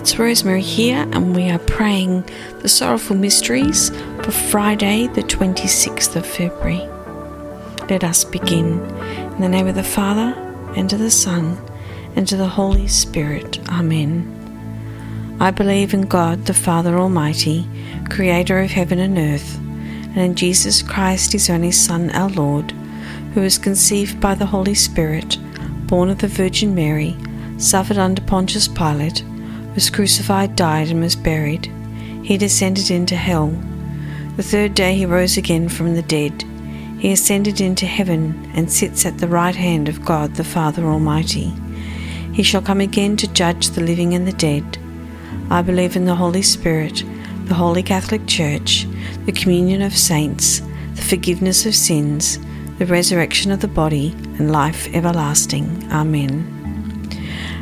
It's Rosemary here, and we are praying the sorrowful mysteries for Friday, the 26th of February. Let us begin. In the name of the Father, and of the Son, and to the Holy Spirit. Amen. I believe in God, the Father Almighty, creator of heaven and earth, and in Jesus Christ, his only Son, our Lord, who was conceived by the Holy Spirit, born of the Virgin Mary, suffered under Pontius Pilate, was crucified, died, and was buried. He descended into hell. The third day he rose again from the dead. He ascended into heaven and sits at the right hand of God the Father Almighty. He shall come again to judge the living and the dead. I believe in the Holy Spirit, the Holy Catholic Church, the communion of saints, the forgiveness of sins, the resurrection of the body, and life everlasting. Amen.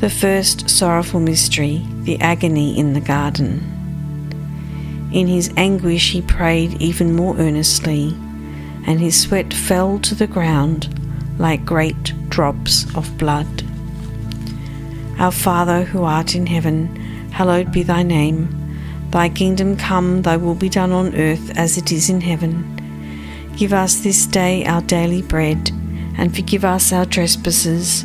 The first sorrowful mystery, the agony in the garden. In his anguish he prayed even more earnestly, and his sweat fell to the ground like great drops of blood. Our Father who art in heaven, hallowed be thy name. Thy kingdom come, thy will be done on earth as it is in heaven. Give us this day our daily bread, and forgive us our trespasses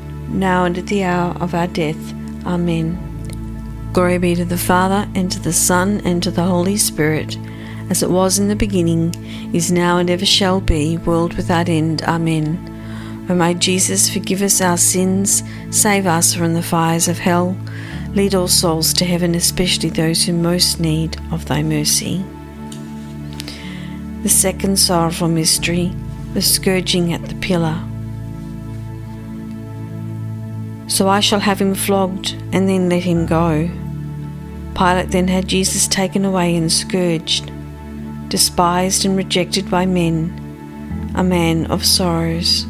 now and at the hour of our death. Amen. Glory be to the Father, and to the Son, and to the Holy Spirit, as it was in the beginning, is now, and ever shall be, world without end. Amen. O my Jesus, forgive us our sins, save us from the fires of hell, lead all souls to heaven, especially those who most need of thy mercy. The second sorrowful mystery, the scourging at the pillar. So I shall have him flogged, and then let him go. Pilate then had Jesus taken away and scourged, despised and rejected by men, a man of sorrows.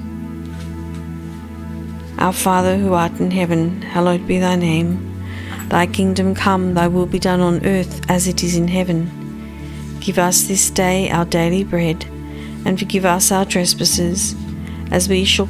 Our Father who art in heaven, hallowed be thy name. Thy kingdom come, thy will be done on earth as it is in heaven. Give us this day our daily bread, and forgive us our trespasses, as we shall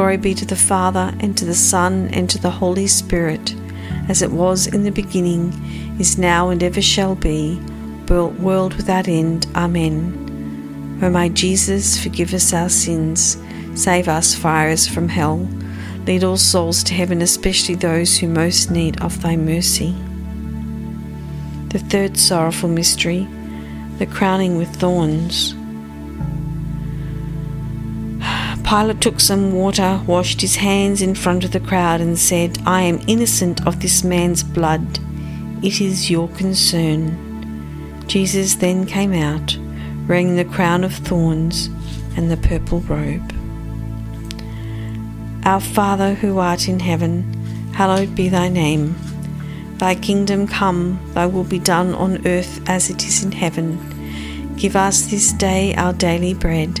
Glory be to the Father, and to the Son, and to the Holy Spirit, as it was in the beginning, is now, and ever shall be, world without end. Amen. O my Jesus, forgive us our sins, save us fires from hell, lead all souls to heaven, especially those who most need of thy mercy. The third sorrowful mystery, the crowning with thorns. Pilate took some water, washed his hands in front of the crowd, and said, I am innocent of this man's blood. It is your concern. Jesus then came out wearing the crown of thorns and the purple robe. Our Father who art in heaven, hallowed be thy name. Thy kingdom come, thy will be done on earth as it is in heaven. Give us this day our daily bread,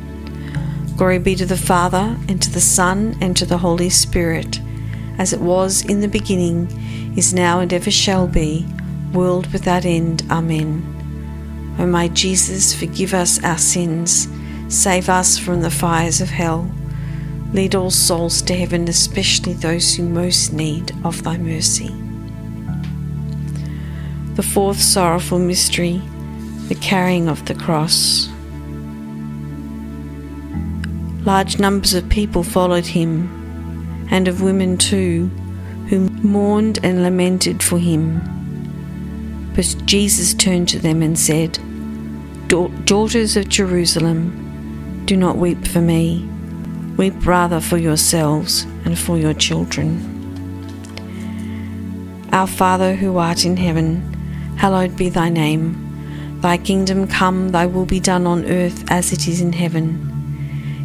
Glory be to the Father, and to the Son, and to the Holy Spirit, as it was in the beginning, is now, and ever shall be, world without end. Amen. O my Jesus, forgive us our sins, save us from the fires of hell Lead all souls to heaven, especially those who most need of thy mercy. The fourth sorrowful mystery, the carrying of the cross. Large numbers of people followed him, and of women too, who mourned and lamented for him. But Jesus turned to them and said, Daughters of Jerusalem, do not weep for me, weep rather for yourselves and for your children. Our Father who art in heaven, hallowed be thy name. Thy kingdom come, thy will be done on earth as it is in heaven.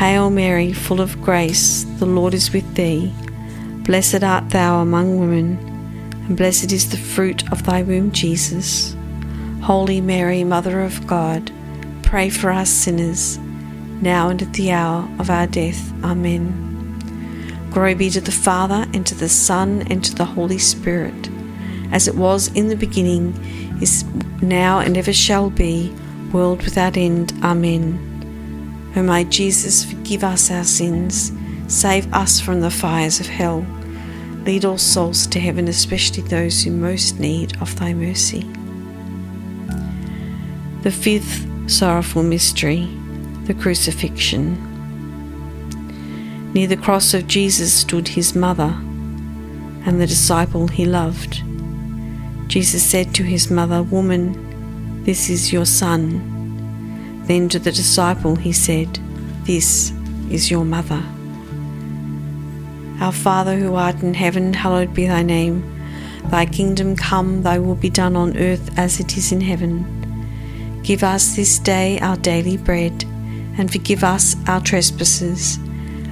Hail Mary, full of grace, the Lord is with thee. Blessed art thou among women, and blessed is the fruit of thy womb, Jesus. Holy Mary, Mother of God, pray for us sinners, now and at the hour of our death. Amen. Glory be to the Father, and to the Son, and to the Holy Spirit, as it was in the beginning is now and ever shall be, world without end. Amen. O my Jesus, forgive us our sins, save us from the fires of hell, lead all souls to heaven, especially those who most need of thy mercy. The fifth sorrowful mystery, the crucifixion. Near the cross of Jesus stood his mother and the disciple he loved. Jesus said to his mother, Woman, this is your son. Then to the disciple he said, This is your mother. Our Father who art in heaven, hallowed be thy name. Thy kingdom come, thy will be done on earth as it is in heaven. Give us this day our daily bread, and forgive us our trespasses,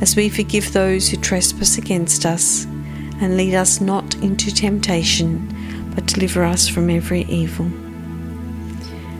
as we forgive those who trespass against us. And lead us not into temptation but deliver us from every evil.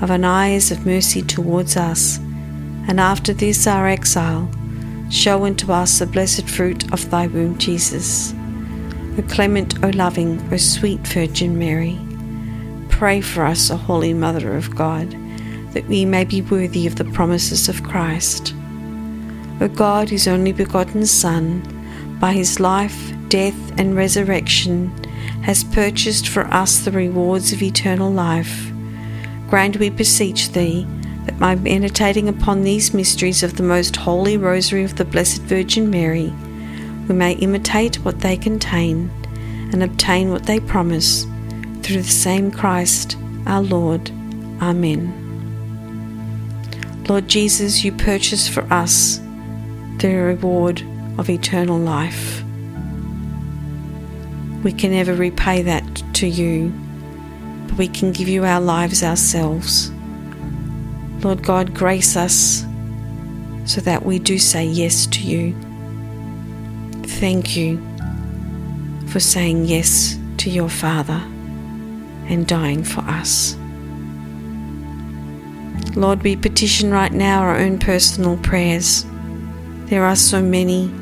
of an eyes of mercy towards us, and after this our exile, show unto us the blessed fruit of thy womb, Jesus. O clement, O loving, O sweet Virgin Mary, pray for us, O Holy Mother of God, that we may be worthy of the promises of Christ. O God, whose only begotten Son, by his life, death, and resurrection, has purchased for us the rewards of eternal life Grant, we beseech thee, that by meditating upon these mysteries of the most holy rosary of the Blessed Virgin Mary, we may imitate what they contain and obtain what they promise through the same Christ our Lord. Amen. Lord Jesus, you purchase for us the reward of eternal life. We can never repay that to you we can give you our lives ourselves. Lord God, grace us so that we do say yes to you. Thank you for saying yes to your Father and dying for us. Lord, we petition right now our own personal prayers. There are so many.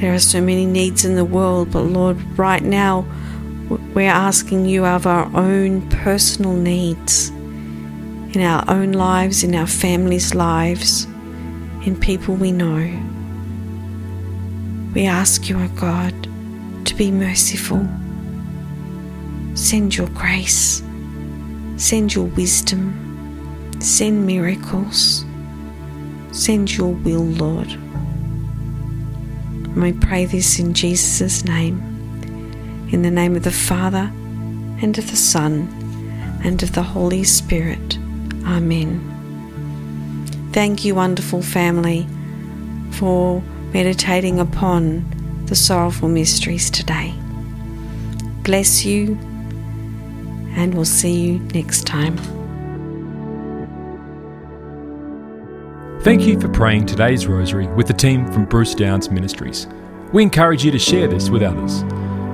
There are so many needs in the world, but Lord, right now, we're asking you of our own personal needs in our own lives, in our families' lives, in people we know. We ask you, O God, to be merciful. Send your grace, send your wisdom, send miracles, send your will, Lord. And we pray this in Jesus' name, in the name of the Father, and of the Son, and of the Holy Spirit. Amen. Thank you, wonderful family, for meditating upon the sorrowful mysteries today. Bless you, and we'll see you next time. Thank you for praying today's rosary with the team from Bruce Downs Ministries. We encourage you to share this with others.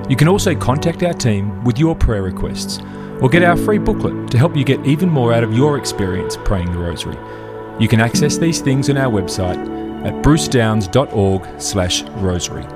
You can also contact our team with your prayer requests or get our free booklet to help you get even more out of your experience praying the rosary. You can access these things on our website at brucedowns.org/rosary.